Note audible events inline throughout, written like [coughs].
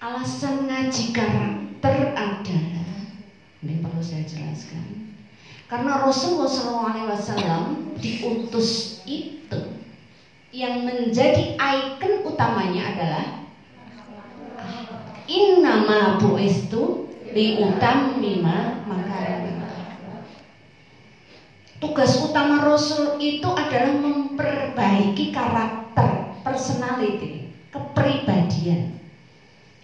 alasan ngaji karakter adalah ini perlu saya jelaskan. Karena Rasulullah SAW diutus itu yang menjadi ikon utamanya adalah Innama bu'istu liutammima makarim Tugas utama Rasul itu adalah memperbaiki karakter, personality, kepribadian.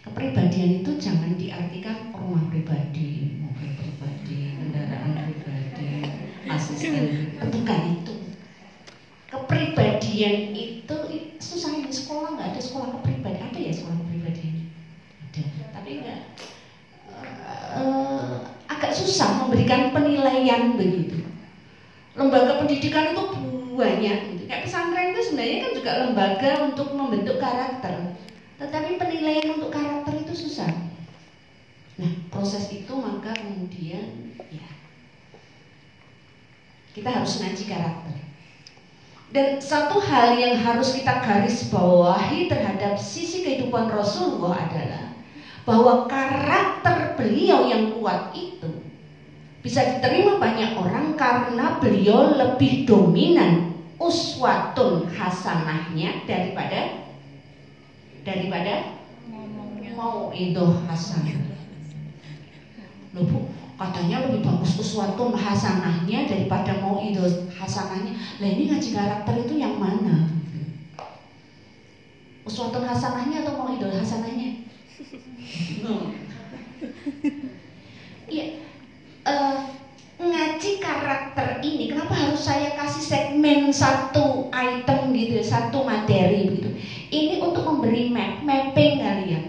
Kepribadian itu jangan diartikan rumah pribadi, mobil pribadi, kendaraan pribadi, asisten, bukan itu. Kepribadian itu susah di sekolah nggak ada sekolah kepribadian, ada ya sekolah kepribadian? Ada, tapi enggak uh, agak susah memberikan penilaian begitu lembaga pendidikan itu banyak. Kayak pesantren itu sebenarnya kan juga lembaga untuk membentuk karakter. Tetapi penilaian untuk karakter itu susah. Nah, proses itu maka kemudian ya kita harus ngaji karakter. Dan satu hal yang harus kita garis bawahi terhadap sisi kehidupan Rasulullah adalah bahwa karakter beliau yang kuat itu bisa diterima banyak orang karena beliau lebih dominan uswatun hasanahnya daripada daripada mau itu hasanah. Loh bu, katanya lebih bagus uswatun hasanahnya daripada mau itu hasanahnya. Lah ini ngaji karakter itu yang mana? Uswatun hasanahnya atau mau itu hasanahnya? Iya, uh, ngaji karakter ini kenapa harus saya kasih segmen satu item gitu satu materi gitu ini untuk memberi map mapping kalian.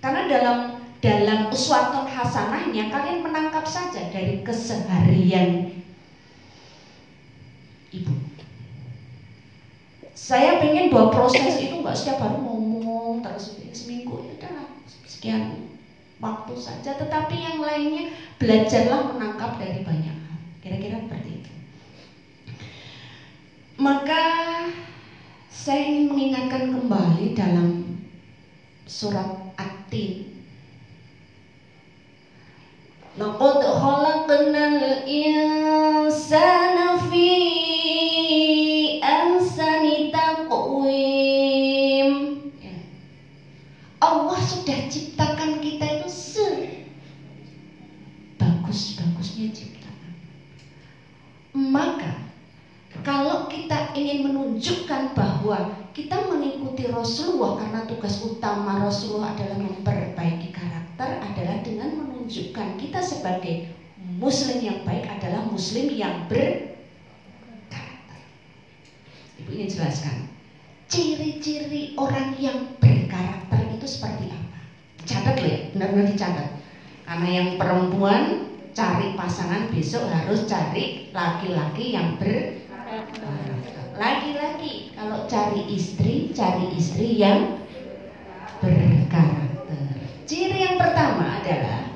Karena dalam dalam uswatun hasanahnya kalian menangkap saja dari keseharian ibu. Saya pengen bahwa proses itu nggak setiap hari ngomong terus seminggu ya udah sekian waktu saja. Tetapi yang lainnya belajarlah menangkap dari banyak hal. Kira-kira seperti itu. Maka saya ingin mengingatkan kembali dalam surat At-Tin. Laqad khalaqnal insana kalau kita ingin menunjukkan bahwa kita mengikuti Rasulullah karena tugas utama Rasulullah adalah memperbaiki karakter adalah dengan menunjukkan kita sebagai muslim yang baik adalah muslim yang berkarakter. Ibu ingin jelaskan ciri-ciri orang yang berkarakter itu seperti apa? Catat ya, benar-benar dicatat. Karena yang perempuan cari pasangan besok harus cari laki-laki yang ber laki-laki kalau cari istri, cari istri yang berkarakter. Ciri yang pertama adalah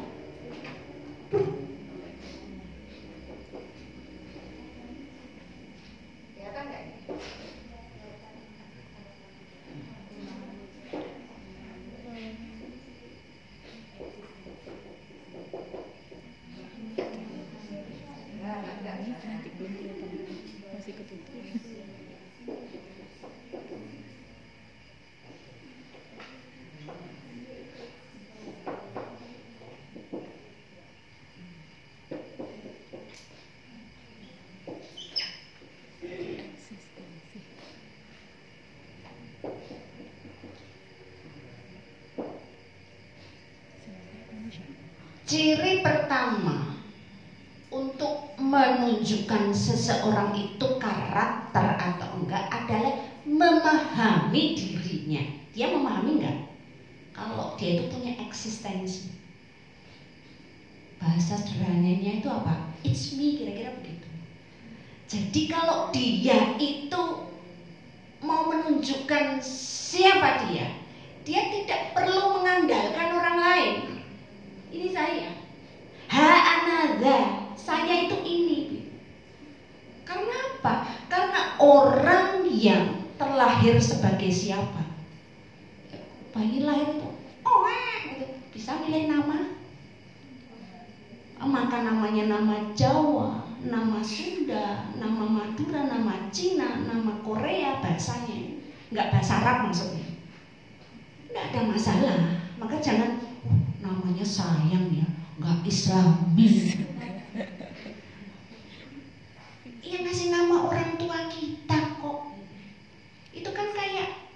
Ciri pertama untuk menunjukkan seseorang itu karakter atau enggak adalah memahami dirinya. Dia memahami enggak? Kalau dia itu punya eksistensi. Bahasa sederhananya itu apa? It's me kira-kira begitu. Jadi kalau dia itu mau menunjukkan siapa dia, dia tidak perlu mengandalkan orang lain ini saya. Ha anada, saya itu ini. Karena apa? Karena orang yang terlahir sebagai siapa? Bayi lahir itu, oh bisa milih nama. Maka namanya nama Jawa, nama Sunda, nama Madura, nama Cina, nama Korea bahasanya. Enggak bahasa Arab maksudnya. Enggak ada masalah. Maka jangan namanya sayang ya nggak islami Iya ngasih nama orang tua kita kok itu kan kayak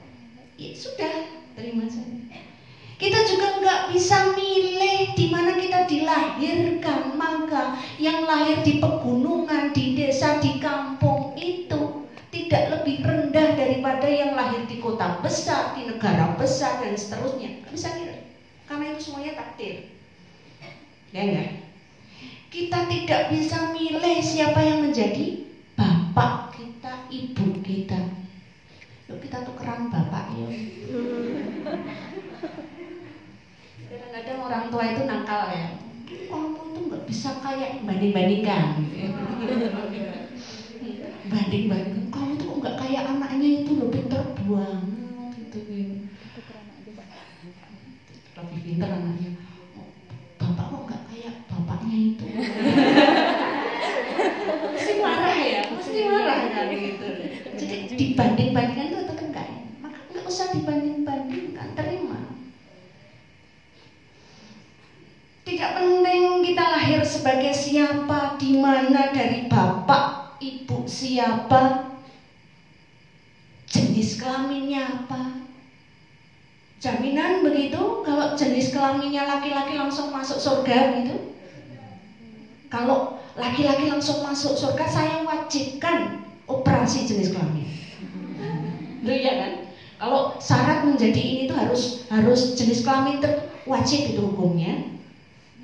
ya sudah terima saja kita juga nggak bisa milih di mana kita dilahirkan maka yang lahir di pegunungan di desa di kampung itu tidak lebih rendah daripada yang lahir di kota besar di negara besar dan seterusnya bisa milih karena itu semuanya takdir. Ya enggak? Kita tidak bisa milih siapa yang menjadi bapak kita, ibu kita. Yuk kita tukeran bapak yuk. Kadang-kadang orang tua itu nakal ya. Kamu itu nggak bisa kayak banding-bandingkan. Banding-bandingkan. Kamu tuh nggak kayak anaknya itu lebih terbuang gitu. gitu lebih pintar anaknya bapak kok nggak kayak bapaknya itu mesti marah ya mesti marah kan gitu jadi dibanding bandingkan itu tetap enggak maka nggak usah dibanding bandingkan terima tidak penting kita lahir sebagai siapa di mana dari bapak siapa jenis kelaminnya apa Jaminan begitu kalau jenis kelaminnya laki-laki langsung masuk surga gitu. Kalau laki-laki langsung masuk surga saya wajibkan operasi jenis kelamin. Loh ya kan? Kalau syarat menjadi ini tuh harus harus jenis kelamin terwajib itu hukumnya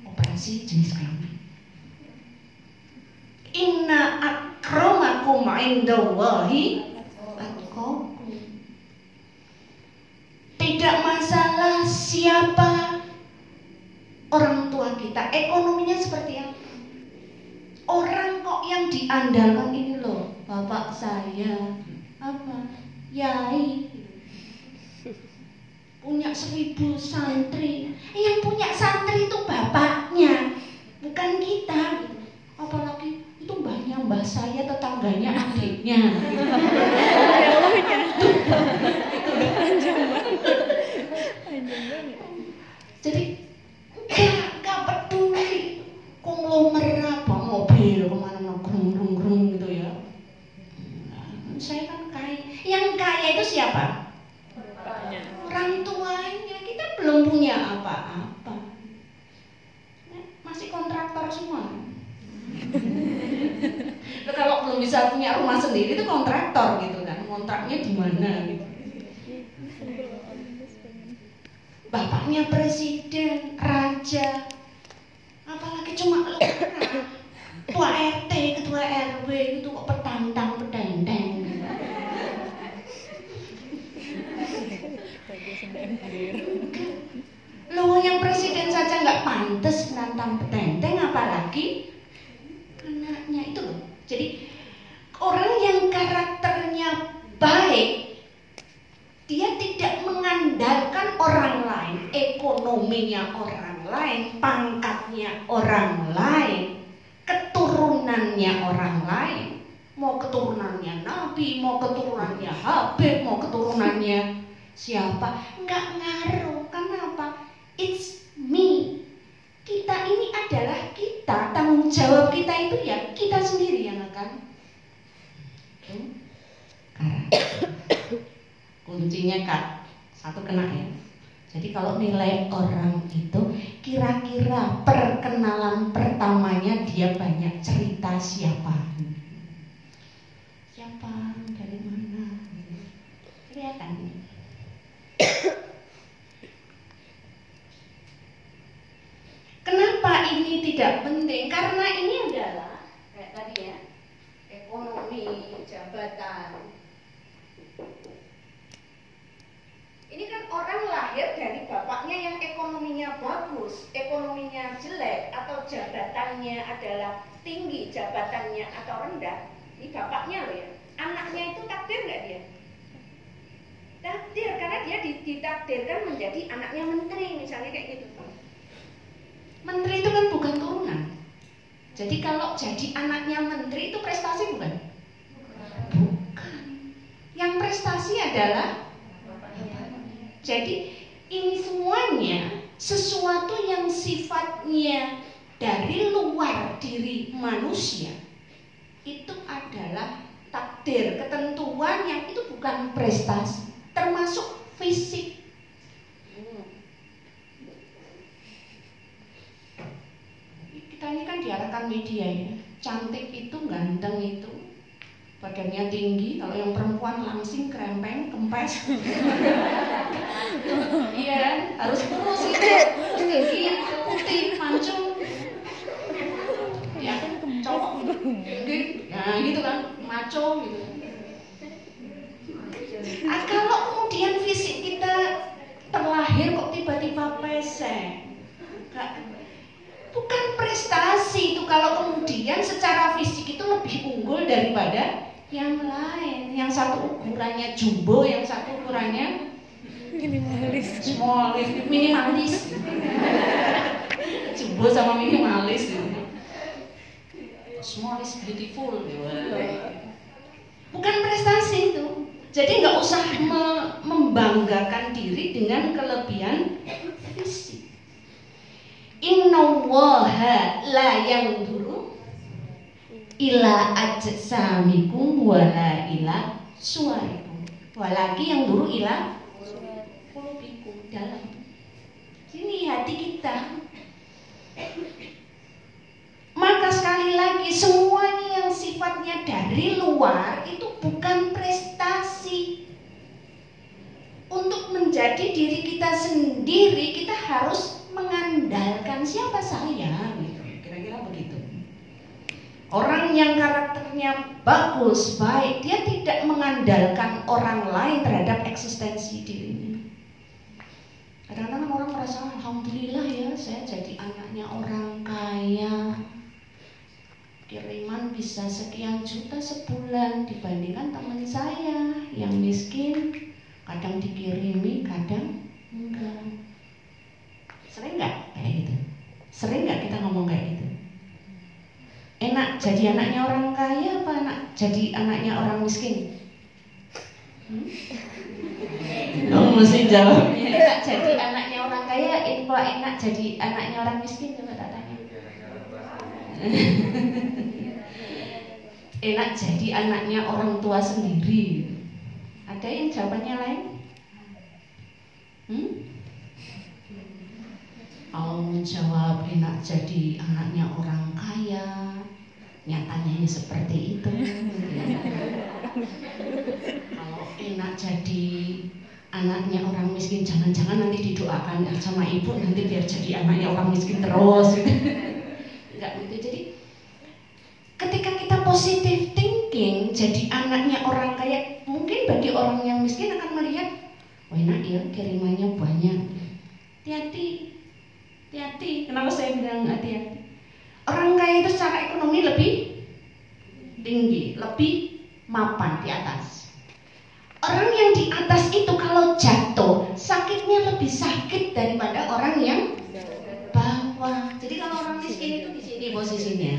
operasi jenis kelamin. Inna akramakum indallahi atqakum. Tidak masalah siapa orang tua kita, ekonominya seperti apa. Orang kok yang diandalkan ini loh, bapak saya apa? Yai punya seribu santri. Yang punya santri itu bapaknya, bukan kita. Apalagi itu mbahnya mbah saya, tetangganya adiknya. Jadi gak, peduli konglomerat apa mobil ke mana grung grung grung gitu ya. Nah, saya kan kaya. Yang kaya itu siapa? Orang tuanya. Kita belum punya apa-apa. Masih kontraktor semua. kalau belum bisa punya rumah sendiri itu kontraktor gitu kan. Kontraknya di mana gitu. bapaknya presiden, raja, apalagi cuma lurah, tua RT, ketua RW itu kok petantang petenteng. Lo yang presiden saja nggak pantas nantang petenteng apalagi anaknya itu loh. Jadi orang yang karakternya baik dia tidak mengandalkan orang lain, ekonominya orang lain, pangkatnya orang lain, keturunannya orang lain. Mau keturunannya Nabi, mau keturunannya Habib, mau keturunannya siapa, nggak ngaruh. Kenapa? It's me. Kita ini adalah kita, tanggung jawab kita itu ya kita sendiri yang akan kuncinya kak satu kena ya jadi kalau nilai orang itu kira-kira perkenalan dia banyak cerita siapa? Siapa? Dari mana? Kelihatan [coughs] Kenapa ini tidak penting? Karena ini adalah kayak tadi ya, ekonomi, jabatan, Ini kan orang lahir dari bapaknya yang ekonominya bagus, ekonominya jelek, atau jabatannya adalah tinggi, jabatannya atau rendah. Ini bapaknya loh ya. Anaknya itu takdir nggak dia? Takdir, karena dia ditakdirkan menjadi anaknya menteri, misalnya kayak gitu. Menteri itu kan bukan turunan. Jadi kalau jadi anaknya menteri itu prestasi bukan? Bukan. Yang prestasi adalah jadi ini semuanya sesuatu yang sifatnya dari luar diri manusia itu adalah takdir, ketentuan yang itu bukan prestasi, termasuk fisik. Kita ini kan diarahkan media ya, cantik itu, ganteng itu, badannya tinggi. Kalau yang perempuan langsing krempeng kempes. [laughs] Iya harus kurus itu. Tinggi putih mancung. Ya cowok. Gitu. Nah gitu kan maco gitu. Nah, kalau kemudian fisik kita terlahir kok tiba-tiba pesek prestasi itu kalau kemudian secara fisik itu lebih unggul daripada yang lain. Yang satu ukurannya jumbo yang satu ukurannya minimalis. small minimalis. Jumbo sama minimalis. Small is beautiful. Bukan prestasi itu. Jadi nggak usah me membanggakan diri dengan kelebihan fisik Inna waha la yang dulu ila ajsamikum wala ila suarikum walaki yang dulu ila kulubikum dalam sini hati kita. Maka sekali lagi semuanya yang sifatnya dari luar itu bukan prestasi. Untuk menjadi diri kita sendiri kita harus mengandalkan siapa saya gitu Orang yang karakternya bagus, baik, dia tidak mengandalkan orang lain terhadap eksistensi dirinya. Kadang-kadang orang merasa, Alhamdulillah ya, saya jadi anaknya orang kaya. Kiriman bisa sekian juta sebulan dibandingkan teman saya yang miskin. Kadang dikirimi, kadang enggak. Sering nggak kayak gitu? Sering nggak kita ngomong kayak gitu? Enak jadi anaknya orang kaya apa anak jadi anaknya orang miskin? Hmm? Mesti jawabnya enak jadi anaknya orang kaya, kalau enak jadi anaknya orang miskin coba tak tanya. [laughs] enak jadi anaknya orang tua sendiri. Ada yang jawabannya lain? Hmm? Mau jawab enak jadi anaknya orang kaya, nyatanya ini seperti itu. Kalau enak jadi anaknya orang miskin jangan-jangan nanti didoakan sama ibu nanti biar jadi anaknya orang miskin terus. Enggak gitu jadi ketika kita positif thinking jadi anaknya orang kaya mungkin bagi orang yang miskin akan melihat enak ya kirimannya banyak. Hati-hati hati-hati. Kenapa saya bilang hati-hati? Orang kaya itu secara ekonomi lebih tinggi lebih mapan di atas. Orang yang di atas itu kalau jatuh sakitnya lebih sakit daripada orang yang bawah. Jadi kalau orang miskin itu di sini posisinya.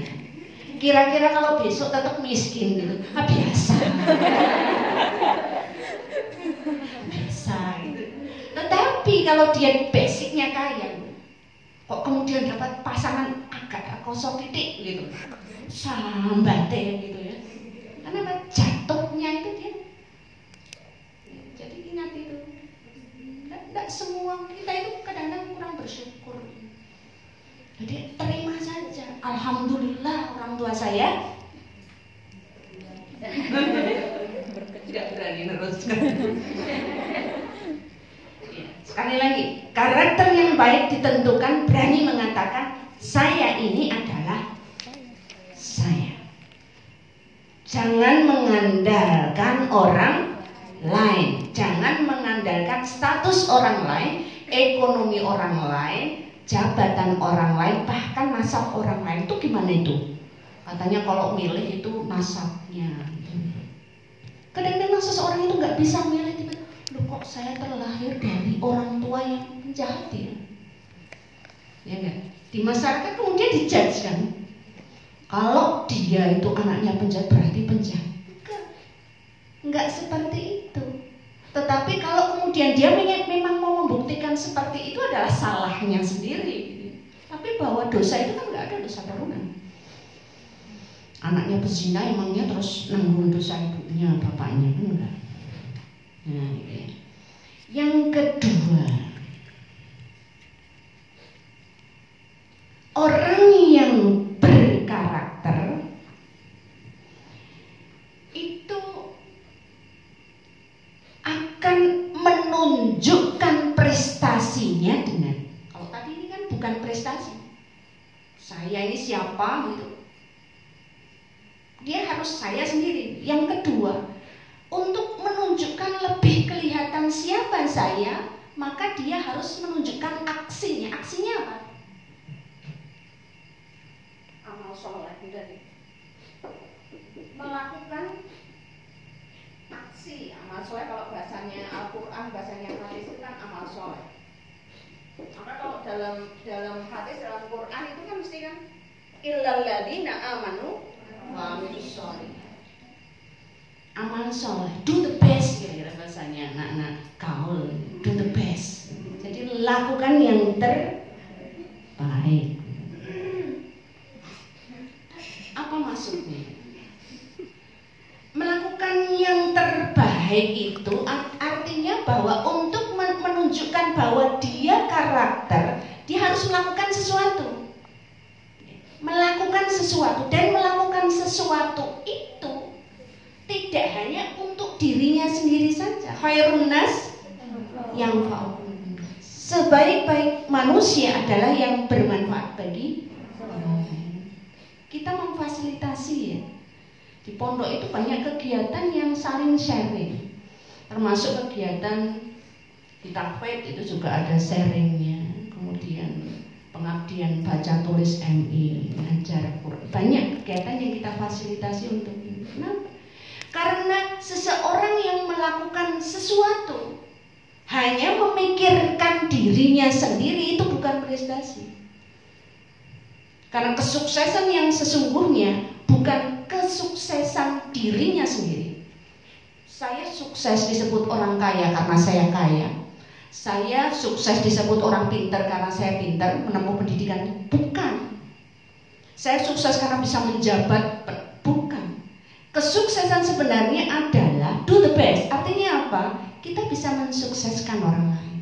Kira-kira kalau besok tetap miskin gitu. Ah, biasa. [laughs] Biasa gitu. Tetapi kalau dia basicnya kaya kok kemudian dapat pasangan agak kosong titik gitu? Sambate gitu ya. Karena jatuhnya itu dia. Jadi ingat itu. Tidak semua kita itu kadang-kadang kurang bersyukur. Jadi terima saja. Alhamdulillah orang tua saya. Tidak berani meneruskan Sekali lagi, karakter yang baik ditentukan berani mengatakan saya ini adalah saya. Jangan mengandalkan orang lain, jangan mengandalkan status orang lain, ekonomi orang lain, jabatan orang lain, bahkan nasab orang lain. Itu gimana itu? Katanya kalau milih itu nasabnya. Kadang-kadang seseorang itu nggak bisa milih Loh kok saya terlahir dari orang tua yang penjahat ya? Ya enggak? Di masyarakat kemudian dijudge kan? Kalau dia itu anaknya penjahat berarti penjahat. Enggak. Enggak seperti itu. Tetapi kalau kemudian dia memang mau membuktikan seperti itu adalah salahnya sendiri. Tapi bahwa dosa itu kan nggak ada dosa turunan. Anaknya pezina emangnya terus nanggung dosa ibunya, bapaknya enggak. Ya. Yang kedua, orang yang berkarakter itu akan menunjukkan prestasinya dengan kalau tadi ini kan bukan prestasi. Saya ini siapa gitu. Dia harus saya sendiri. Yang kedua, untuk menunjukkan lebih kelihatan siapa saya, maka dia harus menunjukkan aksinya. Aksinya apa? Amal soleh dari melakukan aksi amal soleh kalau bahasanya Al-Quran bahasanya hadis itu kan amal soleh maka kalau dalam dalam hadis dalam Quran itu kan mesti kan illal amanu wa amal soleh. Do the best kira-kira bahasanya. Anak-anak kaul do the best. Jadi lakukan yang terbaik. Apa maksudnya? Melakukan yang terbaik itu artinya bahwa untuk menunjukkan bahwa dia karakter dia harus melakukan sesuatu sesuatu dan melakukan sesuatu itu tidak hanya untuk dirinya sendiri saja. Khairun yang Sebaik-baik manusia adalah yang bermanfaat bagi Kita memfasilitasi ya. Di pondok itu banyak kegiatan yang saling sharing. Termasuk kegiatan di Tafid itu juga ada sharingnya. Pengabdian baca tulis MI, ngajar Banyak kegiatan yang kita fasilitasi untuk ini. Kenapa? Karena seseorang yang melakukan sesuatu hanya memikirkan dirinya sendiri itu bukan prestasi. Karena kesuksesan yang sesungguhnya bukan kesuksesan dirinya sendiri. Saya sukses disebut orang kaya karena saya kaya. Saya sukses disebut orang pintar karena saya pintar menempuh pendidikan. Bukan. Saya sukses karena bisa menjabat. Bukan. Kesuksesan sebenarnya adalah do the best. Artinya apa? Kita bisa mensukseskan orang lain.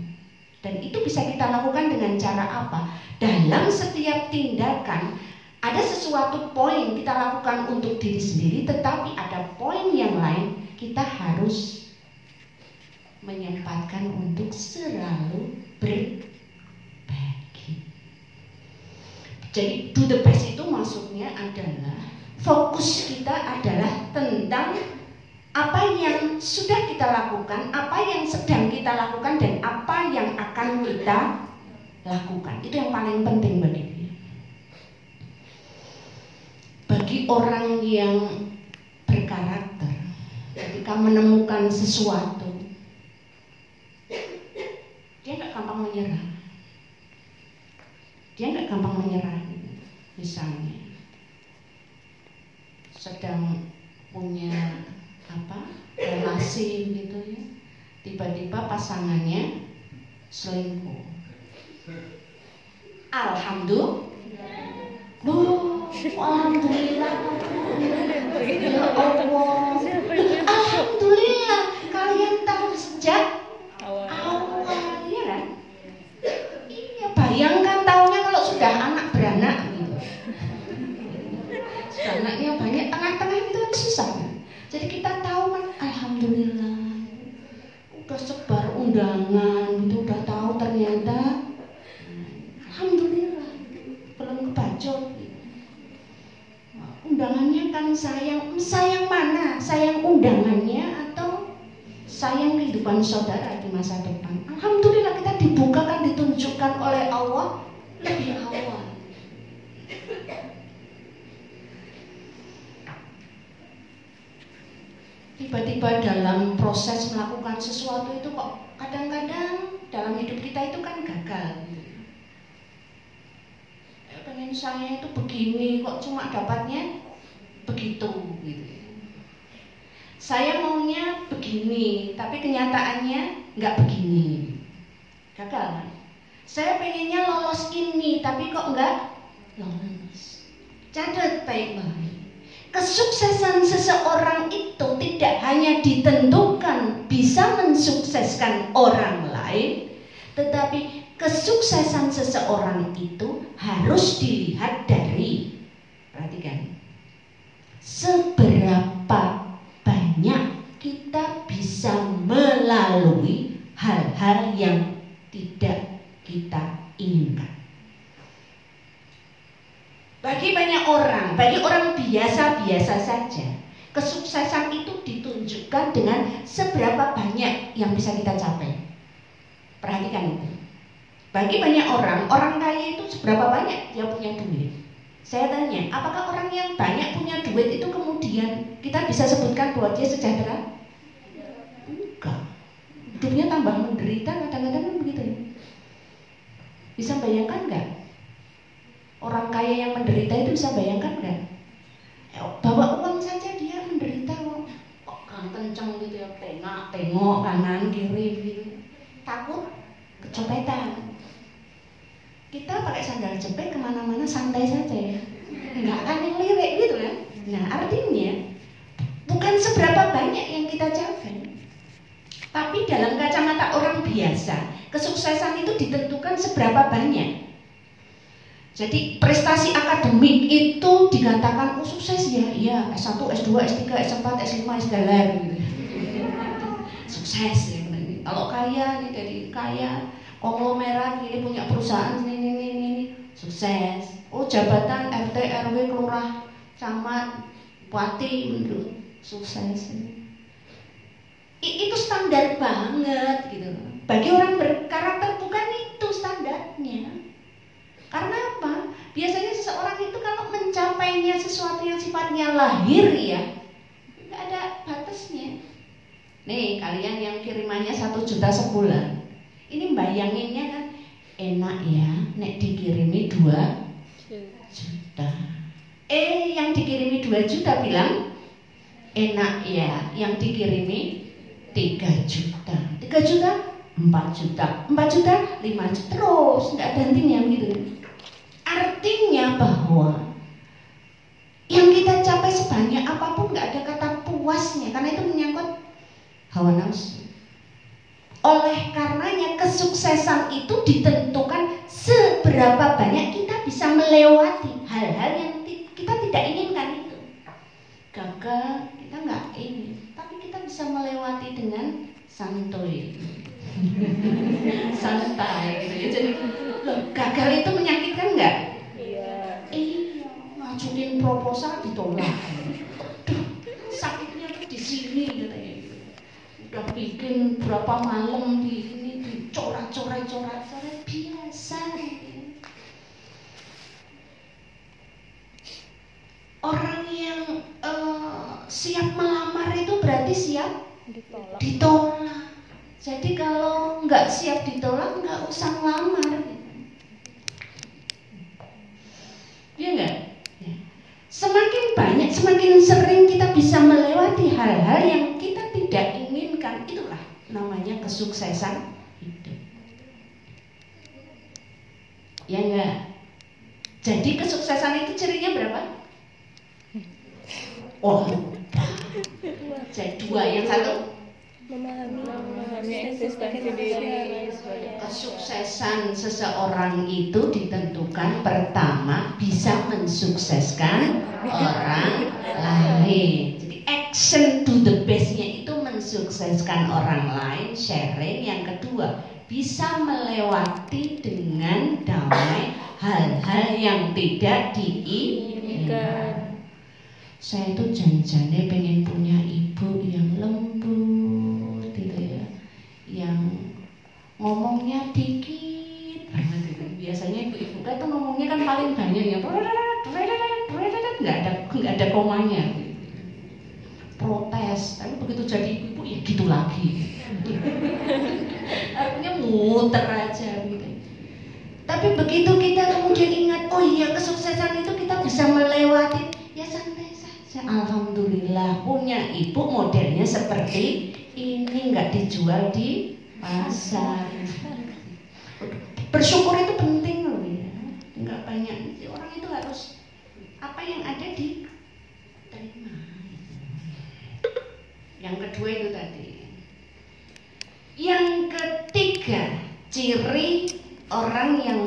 Dan itu bisa kita lakukan dengan cara apa? Dalam setiap tindakan ada sesuatu poin kita lakukan untuk diri sendiri, tetapi ada poin yang lain kita harus menyempatkan untuk selalu berbagi. Jadi do the best itu maksudnya adalah fokus kita adalah tentang apa yang sudah kita lakukan, apa yang sedang kita lakukan, dan apa yang akan kita lakukan. Itu yang paling penting bagi dia. Bagi orang yang berkarakter, ketika menemukan sesuatu, dia nggak gampang menyerah. Dia nggak gampang menyerah. Misalnya, sedang punya apa relasi gitu ya. Tiba-tiba pasangannya selingkuh. Alhamdulillah Oh, alhamdulillah. Ya Allah. Alhamdulillah kalian tahu sejak awal ya kan? Iya, bayangkan tahunya kalau sudah anak beranak gitu. Sudah anaknya banyak tengah-tengah itu kan susah. Jadi kita tahu kan, alhamdulillah, udah sebar undangan, itu udah tahu ternyata, alhamdulillah, belum kebacot. Undangannya kan sayang, sayang mana? Sayang undangannya atau sayang kehidupan saudara di masa depan? Alhamdulillah kita dibukakan, ditunjukkan oleh Allah lebih awal. tiba-tiba dalam proses melakukan sesuatu itu kok kadang-kadang dalam hidup kita itu kan gagal ya, pengen saya itu begini kok cuma dapatnya begitu gitu saya maunya begini kenyataannya nggak begini. Gagal kan? Saya pengennya lolos ini tapi kok nggak lolos? Catat baik-baik. Kesuksesan seseorang itu tidak hanya ditentukan bisa mensukseskan orang lain, tetapi kesuksesan seseorang itu harus dilihat dari perhatikan seberapa banyak kita bisa melalui hal-hal yang tidak kita inginkan. Bagi banyak orang, bagi orang biasa-biasa saja, kesuksesan itu ditunjukkan dengan seberapa banyak yang bisa kita capai. Perhatikan itu. Bagi banyak orang, orang kaya itu seberapa banyak dia punya duit. Saya tanya, apakah orang yang banyak punya duit itu kemudian kita bisa sebutkan bahwa dia sejahtera? Enggak. Hidupnya tambah menderita kadang-kadang kan begitu. Bisa bayangkan enggak? Orang kaya yang menderita itu bisa bayangkan nggak? Ya, bawa uang saja dia menderita kok. Kok kan kenceng gitu ya, tengok, tengok kanan kiri gitu. Takut kecopetan. Kita pakai sandal jepit ke mana-mana santai saja ya. Nggak akan yang lirik gitu kan. Nah artinya bukan seberapa banyak yang kita capai. Tapi dalam kacamata orang biasa, kesuksesan itu ditentukan seberapa banyak jadi prestasi akademik itu dikatakan oh, sukses ya, iya S1, S2, S3, S4, S5, S3 gitu. sukses ya. Kalau kaya nih dari kaya konglomerat ini punya perusahaan ini ini ini, ini. sukses. Oh jabatan RT RW kelurah camat bupati gitu sukses. I, itu standar banget gitu. Bagi orang berkarakter bukan itu standarnya. Karena apa? Biasanya seseorang itu kalau mencapainya sesuatu yang sifatnya lahir ya, nggak ada batasnya. Nih kalian yang kirimannya satu juta sebulan, ini bayanginnya kan enak ya, nek dikirimi dua juta. Eh yang dikirimi dua juta bilang enak ya, yang dikirimi tiga juta. Tiga juta, empat juta, empat juta, lima juta terus nggak ada hentinya gitu. Artinya bahwa yang kita capai sebanyak apa pun nggak ada kata puasnya karena itu menyangkut hawa nafsu. Oleh karenanya kesuksesan itu ditentukan seberapa banyak kita bisa melewati hal-hal yang kita tidak inginkan itu. Gagal kita nggak ingin, tapi kita bisa melewati dengan santuy. santai gitu ya. Jadi loh, gagal itu menyakitkan nggak? Iya. Iya, ngajuin proposal ditolak. Duh, sakitnya tuh di sini gitu. bikin berapa malam di ini dicorak-coret corak-coret biasa orang yang uh, siap melamar itu berarti siap ditolak, ditolak. jadi kalau nggak siap ditolak nggak usah melamar ya enggak ya. semakin banyak semakin sering kita bisa melewati hal-hal yang kita tidak inginkan itulah namanya kesuksesan hidup. Ya enggak? Jadi kesuksesan itu cirinya berapa? Oh jadi dua. Yang satu? Memahami. Memahami eksistensi diri. kesuksesan seseorang itu ditentukan pertama bisa mensukseskan orang lain action to the best-nya itu mensukseskan orang lain sharing yang kedua bisa melewati dengan damai hal-hal yang tidak diinginkan saya itu janjinya pengen punya ibu yang lembut yang ngomongnya dikit gitu. Biasanya ibu-ibu kan ngomongnya kan paling banyak ya, nggak ada nggak ada komanya. Gitu. Tapi begitu jadi ibu ya gitu lagi. Artinya muter aja gitu. Tapi begitu kita kemudian ingat, oh iya kesuksesan itu kita bisa melewati, ya santai saja. Alhamdulillah punya ibu modelnya seperti ini nggak dijual di pasar. Bersyukur itu penting loh ya. Nggak banyak orang itu harus apa yang ada di terima. Yang kedua itu tadi. Yang ketiga ciri orang yang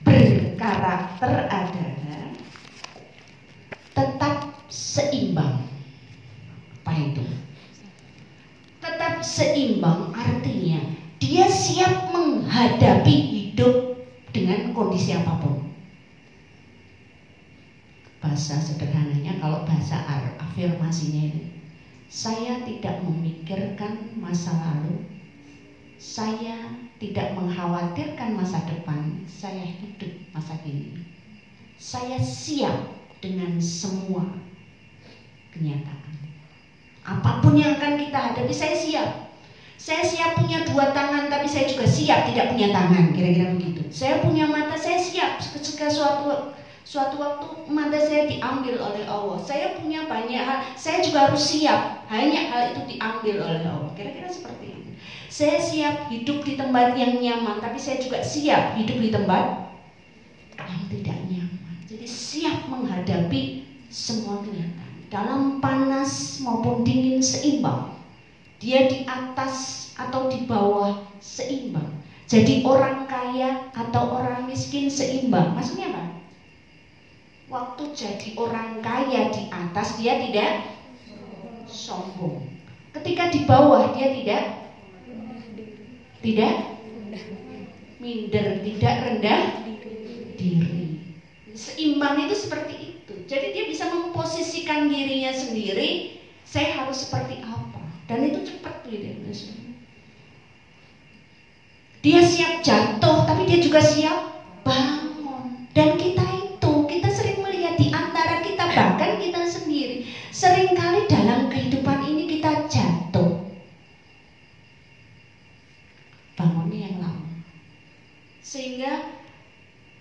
berkarakter adalah tetap seimbang. Apa itu? tetap seimbang artinya dia siap menghadapi hidup dengan kondisi apa pun. Bahasa sederhananya kalau bahasa afirmasinya ini saya tidak memikirkan masa lalu, saya tidak mengkhawatirkan masa depan, saya hidup masa kini. Saya siap dengan semua kenyataan. Apa pun yang akan kita hadapi, saya siap. Saya siap punya dua tangan, tapi saya juga siap tidak punya tangan, kira-kira begitu. Saya punya mata, saya siap ketika suatu suatu waktu mata saya diambil oleh Allah. Saya punya banyak hal, saya juga harus siap. Hanya hal itu diambil oleh Allah. Kira-kira seperti ini. Saya siap hidup di tempat yang nyaman, tapi saya juga siap hidup di tempat yang tidak nyaman. Jadi siap menghadapi semua kenyataan dalam panas maupun dingin seimbang. Dia di atas atau di bawah seimbang. Jadi orang kaya atau orang miskin seimbang. Maksudnya apa? Waktu jadi orang kaya di atas dia tidak sombong. Ketika di bawah dia tidak tidak minder, tidak rendah diri. Seimbang itu seperti itu. Jadi dia bisa memposisikan dirinya sendiri, saya harus seperti apa. Dan itu cepat gitu. Dia siap jatuh, tapi dia juga siap bangun. Dan kita dalam kehidupan ini kita jatuh. Bangunnya yang lama. Sehingga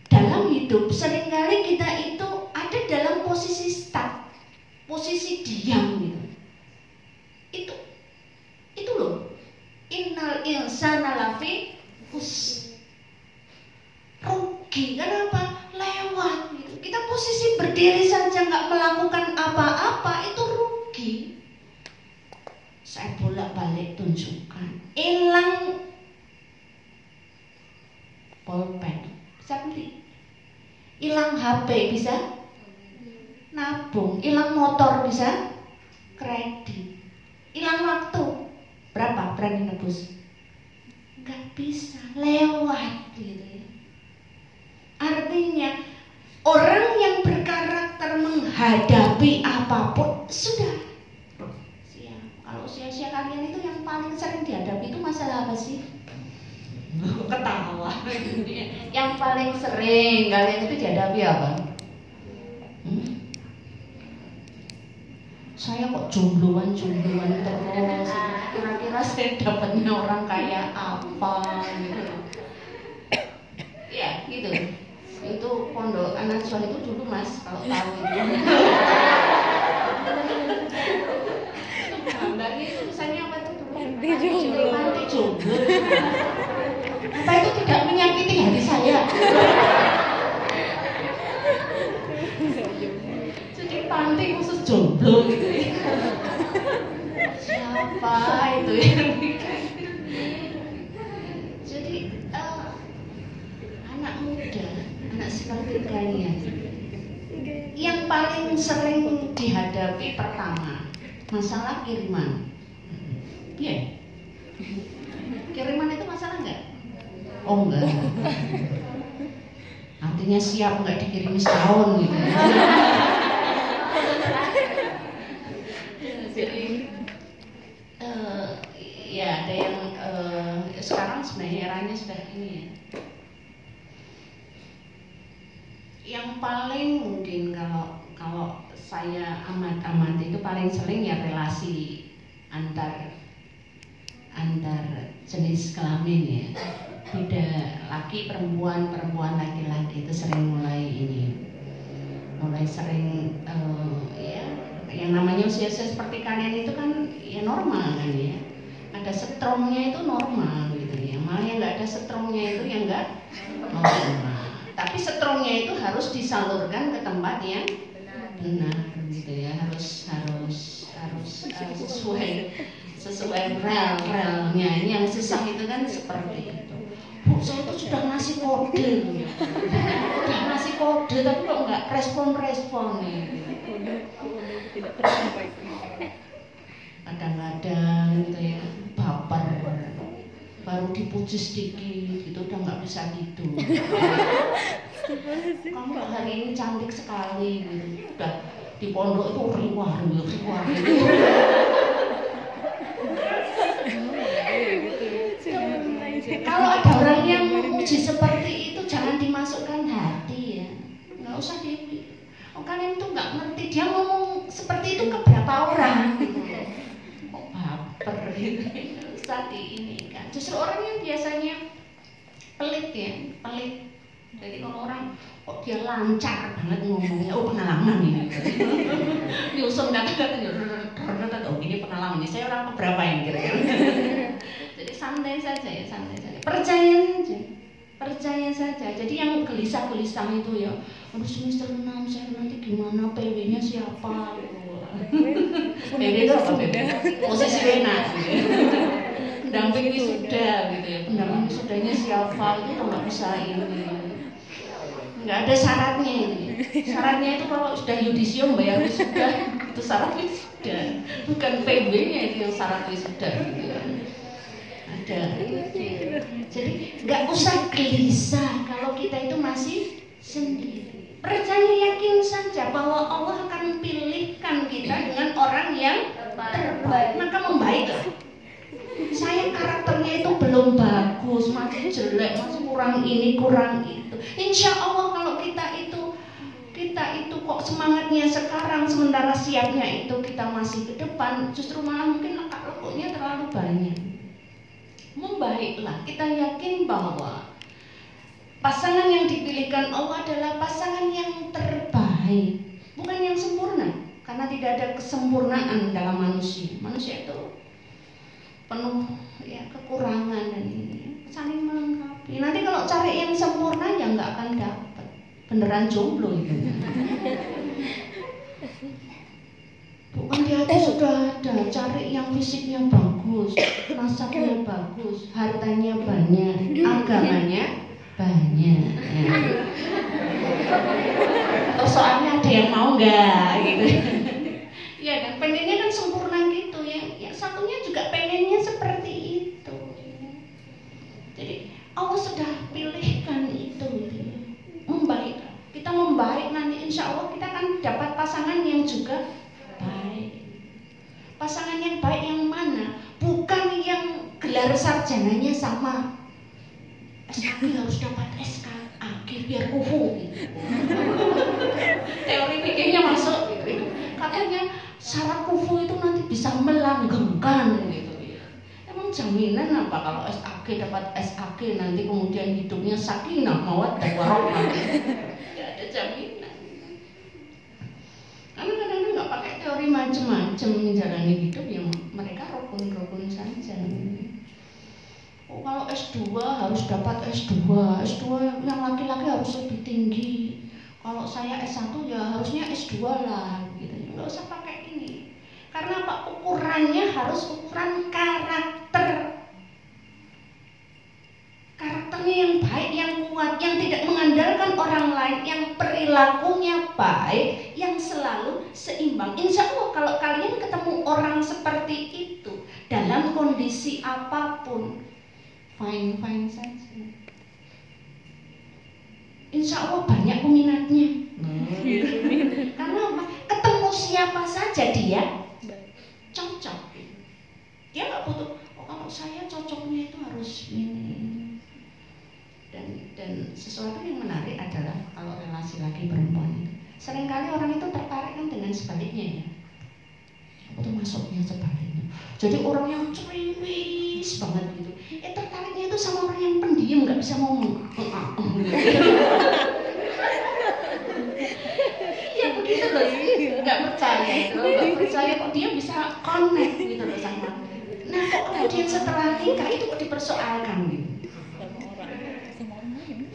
dalam hidup sering kali kita itu ada dalam posisi stuck, posisi diam gitu. Itu itu loh. Innal insana lafi hus. Rugi kenapa? Lewat gitu. Kita posisi berdiri saja nggak melakukan apa-apa itu rugi. Saya bolak-balik tunjukkan. Hilang pulpen. Bisa beli hilang HP bisa nabung, hilang motor bisa kredit, hilang waktu berapa berani nebus? Gak bisa lewat gitu ya. Artinya orang yang berkarakter menghadapi apa pun sudah siap. Kalau kalau usia-usia kalian itu yang paling sering dihadapi itu masalah apa sih? [laughs] Ketawa. [laughs] yang paling sering kalian itu dihadapi apa? Hmm? Saya kok jombloan jombloan terus. Kira-kira saya dapatnya orang kayak apa gitu. Ya gitu. Itu pondok anak itu dulu mas kalau tahu itu. gambarnya itu misalnya apa itu Panti jomblo. panti jomblo apa itu tidak menyakiti hati saya jadi panti khusus jomblo gitu ya siapa itu ya jadi eh, anak muda anak seperti kalian yang paling sering dihadapi pertama masalah kiriman. Iya. Kiriman itu masalah enggak? Oh enggak. Artinya siap enggak dikirim setahun gitu. Jadi eh, ya ada yang eh, sekarang sebenarnya eranya sudah ini ya. Yang paling mungkin kalau kalau saya amat-amat itu paling sering ya relasi antar antar jenis kelamin ya. Beda laki perempuan perempuan laki-laki itu sering mulai ini. Mulai sering uh, ya yang namanya usia-usia seperti kalian itu kan ya normal kan ya. Ada setromnya itu normal gitu ya. Malah yang nggak ada setromnya itu yang nggak normal. Tapi setromnya itu harus disalurkan ke tempat yang benar gitu ya. Harus harus harus uh, sesuai sesuai rel relnya ini yang susah itu kan seperti itu. Bu saya itu sudah ngasih kode sudah ngasih kode tapi kok nggak respon respon nih kadang-kadang gitu ya baper. Baru dipuji sedikit gitu udah nggak bisa tidur. Kamu hari ini cantik sekali gitu. Udah di pondok itu riwah riwah riwah gitu. Kalau ada orang yang memuji seperti itu jangan dimasukkan hati ya. Nggak usah di oh, kalian tuh nggak ngerti. Dia ngomong seperti itu ke berapa orang? Gitu. kok baper gitu. Usah di ini kan. Justru orang yang biasanya pelit ya pelit. Jadi kalau orang kok dia lancar banget ngomongnya. Oh pengalaman ini diusung kata-kata oh ini pengalaman ini saya orang keberapa yang kira-kira? Jadi santai saja ya santai saja percaya saja percaya saja. Jadi yang gelisah-gelisah itu ya aduh semester 6 saya nanti gimana? PW-nya siapa? PW itu apa PW? [laughs] posisi gitu ya. pendamping wisuda gitu ya. Pendamping wisudanya siapa? Itu nggak bisa ini. Nggak ada syaratnya ini. Syaratnya itu kalau sudah yudisium bayar wisuda. Itu syarat wisuda. Bukan PB nya itu yang syarat wisuda gitu ya. Ada jadi nggak usah gelisah kalau kita itu masih sendiri percaya yakin saja bahwa Allah akan pilihkan kita dengan orang yang terbaik maka membaiklah saya karakternya itu belum bagus, masih jelek, masih kurang ini, kurang itu. Insya Allah kalau kita itu kita itu kok semangatnya sekarang sementara siapnya itu kita masih ke depan, justru malah mungkin lekak lekuknya terlalu banyak. Membaiklah, kita yakin bahwa pasangan yang dipilihkan Allah adalah pasangan yang terbaik, bukan yang sempurna. Karena tidak ada kesempurnaan dalam manusia. Manusia itu penuh ya kekurangan dan ini saling melengkapi. Nanti kalau cari yang sempurna ya nggak akan dapat. Beneran jomblo itu. Bukan di hati sudah ada, cari yang fisiknya bagus, nasabnya bagus, hartanya banyak, agamanya banyak. Ya. Soalnya ada yang mau nggak gitu. ya kan, pengennya kan sempurna gitu ya. Yang satunya juga pengennya seperti itu. Jadi Allah sudah pilihkan itu, gitu ya. membaik. Kita membaik nanti insya Allah kita akan dapat pasangan yang juga baik. Pasangan yang baik yang sarjananya sama SKG harus dapat SKAG biar kufu teori pikirnya masuk gitu. katanya syarat kufu itu nanti bisa melanggengkan gitu. Emang jaminan apa kalau SAG dapat SAG nanti kemudian hidupnya sakinah mawat dan warahmah tidak ada jaminan. Karena nggak pakai teori macam-macam menjalani hidup yang mereka rukun-rukun saja. Oh, kalau S2 harus dapat S2 S2 yang laki-laki harus lebih tinggi. Kalau saya S1 ya harusnya S2 lah gitu. Nggak usah pakai ini. Karena apa? Ukurannya harus ukuran karakter. Karakternya yang baik, yang kuat, yang tidak mengandalkan orang lain, yang perilakunya baik, yang selalu seimbang. Insya Allah kalau kalian ketemu orang seperti itu dalam kondisi apa pun, fine fine saja. Insya Allah banyak peminatnya. Hmm. Karena apa? Ketemu siapa saja dia cocok. Dia nggak butuh. Oh, kalau saya cocoknya itu harus ini. Dan dan sesuatu yang menarik adalah kalau relasi laki perempuan itu. Seringkali orang itu tertarik kan dengan sebaliknya ya. Itu masuknya sebaliknya. Jadi orang yang ceriwis banget gitu. Eh tertariknya itu sama orang yang pendiam nggak bisa ngomong. Iya begitu loh. Nggak percaya itu. Nggak percaya kok dia bisa connect gitu loh sama. Nah kok kemudian setelah nikah itu kok dipersoalkan gitu.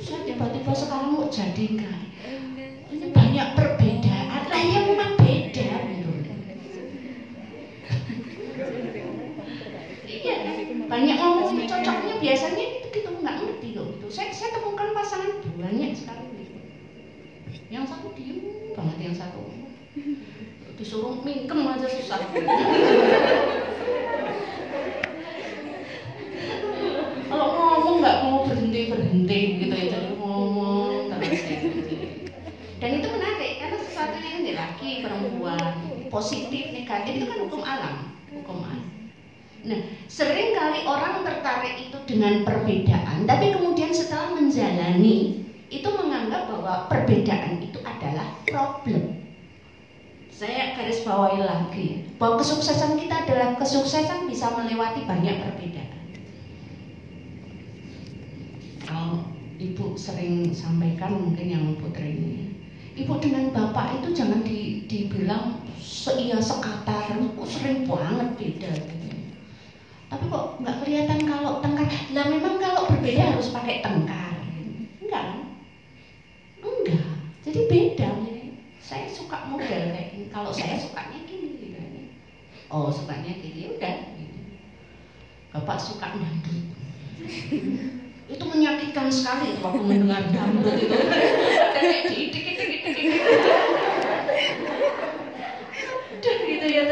Saya tiba-tiba sekarang mau jadi enggak? Banyak perbedaan. Lah ya memang beda. Iya kan? Banyak ngomong cocoknya biasanya itu gitu nggak ngerti loh itu. Saya saya temukan pasangan banyak sekali. Yang satu diem banget, yang satu disuruh mingkem aja susah. Kalau ngomong nggak mau berhenti berhenti gitu ya, jadi ngomong terus gitu. Dan itu menarik karena sesuatu yang laki perempuan positif negatif itu kan hukum alam, hukum alam. Nah, sering kali orang tertarik itu dengan perbedaan, tapi kemudian setelah menjalani itu menganggap bahwa perbedaan itu adalah problem. Saya garis bawahi lagi bahwa kesuksesan kita adalah kesuksesan bisa melewati banyak perbedaan. Kalau ibu sering sampaikan mungkin yang putri ini, ibu dengan bapak itu jangan di, dibilang seia sekata terus, oh, sering banget beda. Gitu. Tapi kok nggak kelihatan kalau tengkar? Lah memang kalau berbeda harus pakai tengkar. Enggak kan? Enggak. Jadi beda jadi saya suka model kayak gini. Kalau saya sukanya gini gitu. Oh sukanya gini udah gitu. bapak suka dangdut itu menyakitkan sekali waktu mendengar [laughs] dangdut itu ya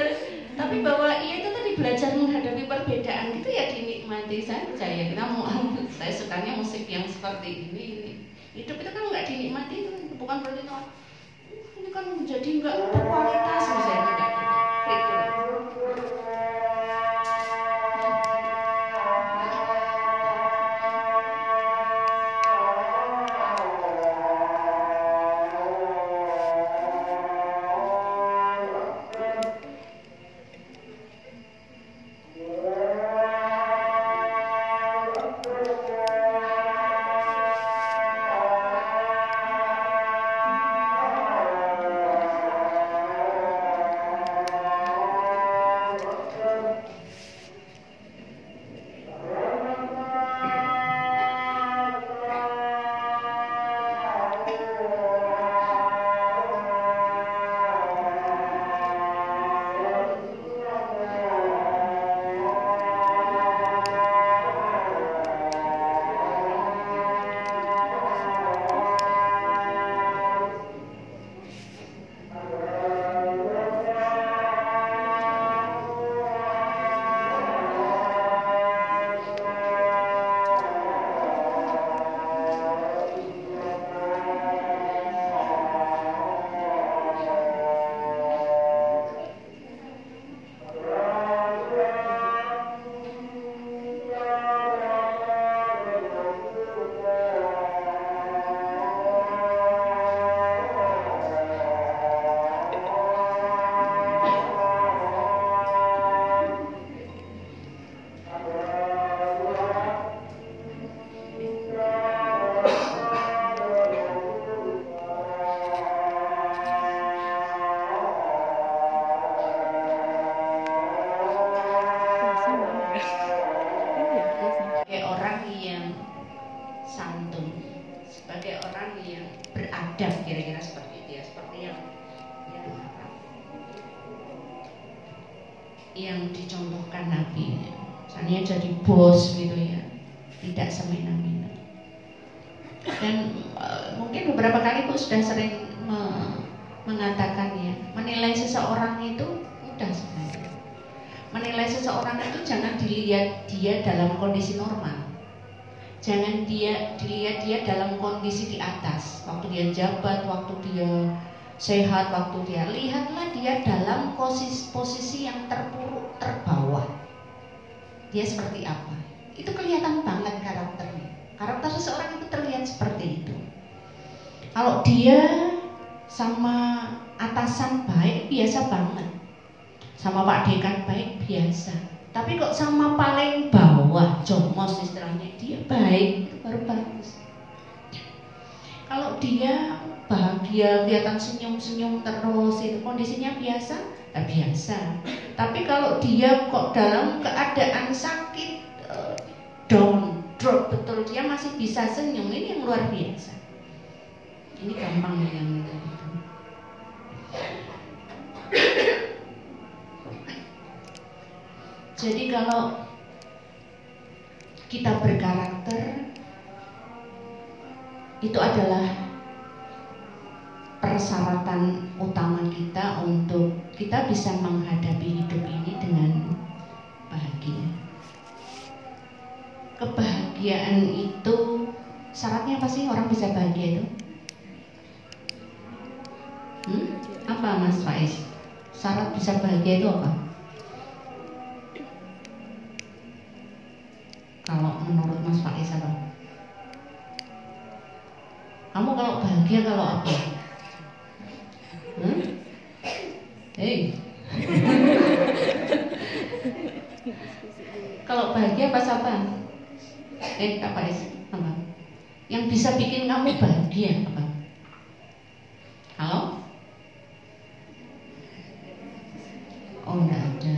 tapi bahwa ia itu tadi belajar menghadapi perbedaan itu ya dinikmati saja ya. Kita mau saya sukanya musik yang seperti ini ini. Hidup itu kan nggak dinikmati itu bukan berarti ini kan jadi nggak berkualitas misalnya Jadi bos gitu ya, tidak semena-mena. Dan uh, mungkin beberapa kali Bu sudah sering me mengatakan ya, menilai seseorang itu mudah sebenarnya. Menilai seseorang itu jangan dilihat dia dalam kondisi normal. Jangan dia dilihat dia dalam kondisi di atas, waktu dia jabat, waktu dia sehat, waktu dia lihatlah dia dalam posisi posisi yang terpuruk terbawah. Dia seperti apa? Itu kelihatan banget karakternya. Karakter seseorang itu terlihat seperti itu. Kalau dia sama atasan baik biasa banget. Sama Pak Dekan baik biasa. Tapi kok sama paling bawah, jomos istilahnya, dia baik, baru bagus. Kalau dia bahagia, kelihatan senyum-senyum terus, itu kondisinya biasa, ya biasa. Tapi kalau dia kok dalam keadaan sakit, eh, down, drop betul, dia masih bisa senyum, ini yang luar biasa. Ini gampang itu. Jadi kalau kita berkarakter itu adalah persyaratan utama kita untuk kita bisa menghadapi hidup ini dengan bahagia. Kebahagiaan itu syaratnya apa sih orang bisa bahagia itu? Hmm? Apa Mas Faiz? Syarat bisa bahagia itu apa? Kalau menurut Mas Faiz apa? Kamu kalau bahagia kalau apa? Hmm? Hei. [laughs] kalau bahagia pas apa? Eh, Faiz, apa? Yang bisa bikin kamu bahagia apa? Halo? Oh, enggak ada.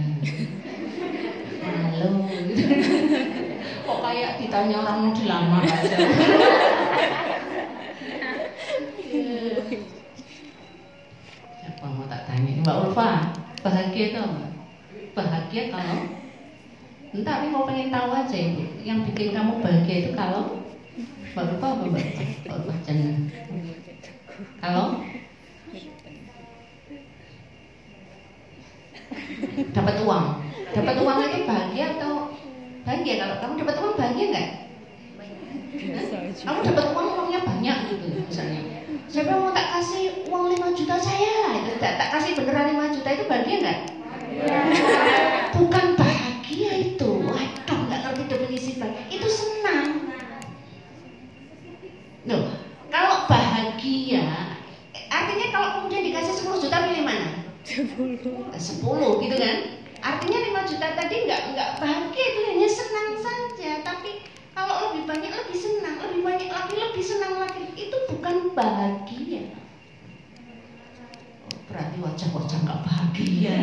Halo. [laughs] Kok kayak ditanya orang dilamar aja. Mbak Ulfa, bahagia itu apa? Bahagia kalau Entah, tapi mau pengen tahu aja ibu. Yang bikin kamu bahagia itu kalau Mbak Ulfa apa Mbak? Mbak Ulfa jangan Kalau dapat uang. Dapat uang itu bahagia atau bahagia? Kalau kamu dapat uang bahagia nggak? Kamu dapat uang uangnya banyak gitu misalnya. Siapa mau tak kasih uang 5 juta saya? Itu tak, tak kasih beneran 5 juta itu bahagia nggak bukan bahagia itu waduh nggak ngerti definisi bahagia itu senang Loh, kalau bahagia artinya kalau kemudian dikasih 10 juta pilih mana? 10 10 gitu kan? Artinya 5 juta tadi nggak nggak bahagia itu hanya senang saja, tapi kalau lebih banyak lebih senang, lebih banyak lagi lebih senang lagi itu bukan bahagia. Oh, berarti wajah-wajah nggak bahagia.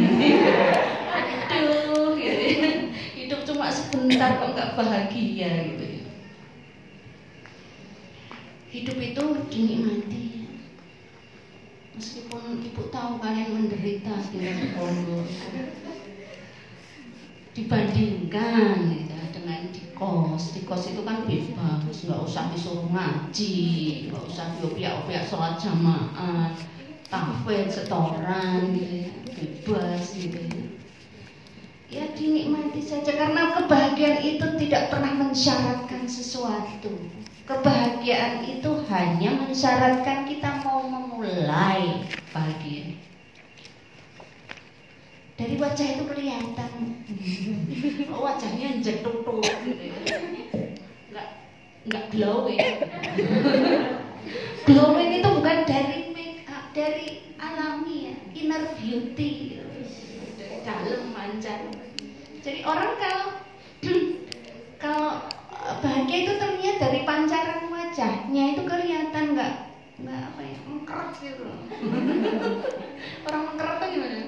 Aduh, gitu. ya. hidup cuma sebentar kok nggak bahagia gitu. ya. Hidup itu dinikmati. Meskipun ibu tahu kalian menderita di pondok dibandingkan gitu, dengan di kos di kos itu kan bebas nggak usah disuruh ngaji nggak usah diopiak-opiak sholat jamaah tahfidz setoran gitu ya bebas gitu ya ya dinikmati saja karena kebahagiaan itu tidak pernah mensyaratkan sesuatu. Kebahagiaan itu hanya mensyaratkan kita mau memulai bahagia dari wajah itu kelihatan. [laughs] Oh, wajahnya jeduk tuh. Gitu ya. nggak nggak glowing. [laughs] Glowing itu bukan dari make up dari alami ya. Inner beauty gitu. dari dalam mancar jadi orang kalau [clears throat] kalau bahagia itu terlihat dari pancaran wajahnya itu kelihatan nggak? Nggak apa ya? Mengkeret [laughs] gitu loh. Orang mengkeret tuh gimana?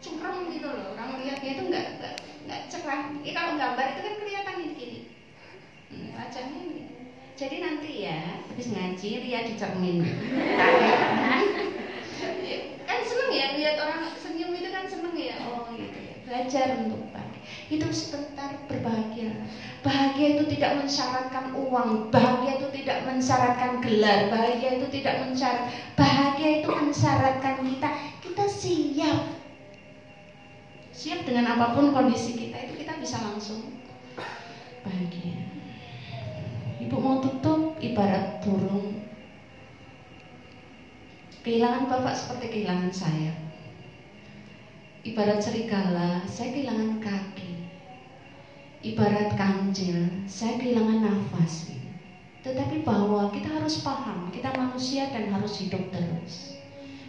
Curang gitu loh. Orang lihatnya itu nggak nggak cerah. Ya kalau gambar itu kan kelihatan gini gini jadi nanti ya habis ngaji lihat di cermin [laughs] kan seneng ya lihat orang senyum itu kan seneng ya. Oh gitu ya. Belajar untuk itu sebentar berbahagia. Bahagia itu tidak mensyaratkan uang. Bahagia itu tidak mensyaratkan gelar. Bahagia itu tidak mensyarat bahagia itu mensyaratkan kita. Kita siap. Siap dengan apa pun kondisi kita itu kita bisa langsung bahagia. Ibu mau tutup ibarat burung. Kehilangan Bapak seperti kehilangan saya. Ibarat serigala, saya kehilangan kaki. Ibarat kancil, saya kehilangan nafas. Tetapi bahwa kita harus paham, kita manusia dan harus hidup terus.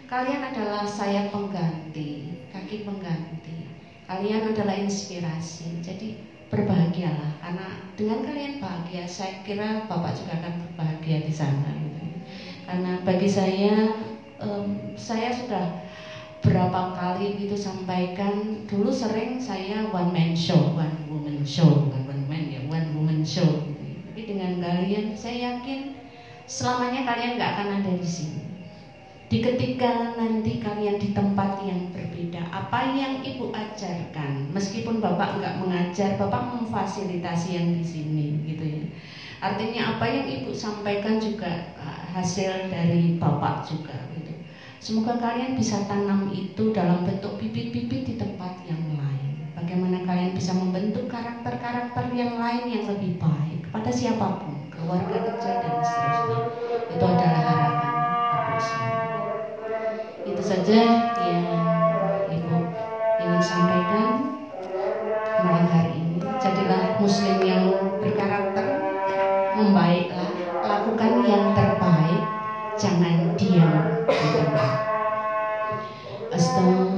Kalian adalah saya pengganti, kaki pengganti. Kalian adalah inspirasi. Jadi berbahagialah karena dengan kalian bahagia, saya kira Bapak juga akan berbahagia di sana. Karena bagi saya saya sudah berapa kali gitu sampaikan dulu sering saya one man show one woman show bukan one man ya one woman show gitu. tapi dengan kalian saya yakin selamanya kalian nggak akan ada di sini. Di ketika nanti kalian di tempat yang berbeda. Apa yang ibu ajarkan? Meskipun bapak nggak mengajar bapak memfasilitasi yang di sini gitu ya. Artinya apa yang ibu sampaikan juga hasil dari bapak juga Semoga kalian bisa tanam itu dalam bentuk bibit-bibit di tempat yang lain. Bagaimana kalian bisa membentuk karakter-karakter yang lain yang lebih baik kepada siapa pun, keluarga kecil dan seterusnya. Itu adalah harapan aku. Itu saja yang Ibu ingin sampaikan malam hari ini. Jadilah muslim yang berkarakter, membaiklah, lakukan yang jangan diam Assalamualaikum warahmatullahi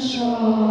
Show.